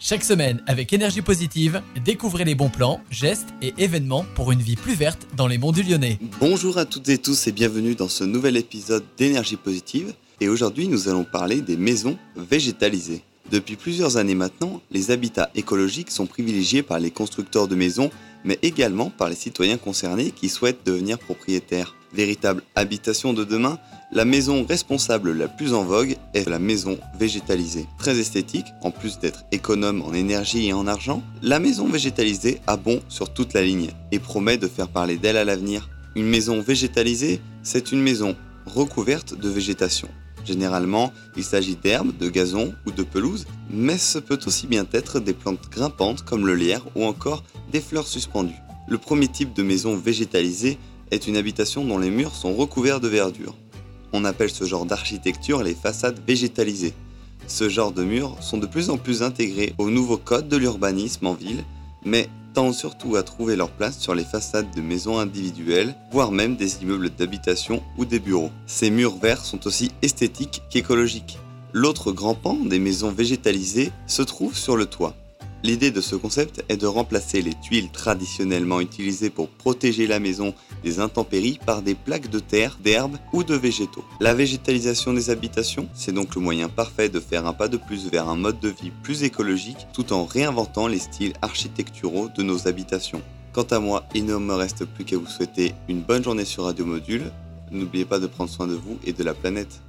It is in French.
Chaque semaine, avec énergie positive, découvrez les bons plans, gestes et événements pour une vie plus verte dans les monts du Lyonnais. Bonjour à toutes et tous et bienvenue dans ce nouvel épisode d'énergie positive. Et aujourd'hui, nous allons parler des maisons végétalisées. Depuis plusieurs années maintenant, les habitats écologiques sont privilégiés par les constructeurs de maisons, mais également par les citoyens concernés qui souhaitent devenir propriétaires. Véritable habitation de demain, la maison responsable la plus en vogue est la maison végétalisée. Très esthétique, en plus d'être économe en énergie et en argent, la maison végétalisée a bon sur toute la ligne et promet de faire parler d'elle à l'avenir. Une maison végétalisée, c'est une maison recouverte de végétation. Généralement, il s'agit d'herbes, de gazon ou de pelouse, mais ce peut aussi bien être des plantes grimpantes comme le lierre ou encore des fleurs suspendues. Le premier type de maison végétalisée est une habitation dont les murs sont recouverts de verdure. On appelle ce genre d'architecture les façades végétalisées. Ce genre de murs sont de plus en plus intégrés au nouveau code de l'urbanisme en ville, mais tendent surtout à trouver leur place sur les façades de maisons individuelles, voire même des immeubles d'habitation ou des bureaux. Ces murs verts sont aussi esthétiques qu'écologiques. L'autre grand pan des maisons végétalisées se trouve sur le toit. L'idée de ce concept est de remplacer les tuiles traditionnellement utilisées pour protéger la maison des intempéries par des plaques de terre, d'herbes ou de végétaux. La végétalisation des habitations, c'est donc le moyen parfait de faire un pas de plus vers un mode de vie plus écologique tout en réinventant les styles architecturaux de nos habitations. Quant à moi, il ne me reste plus qu'à vous souhaiter une bonne journée sur Radio Module. N'oubliez pas de prendre soin de vous et de la planète.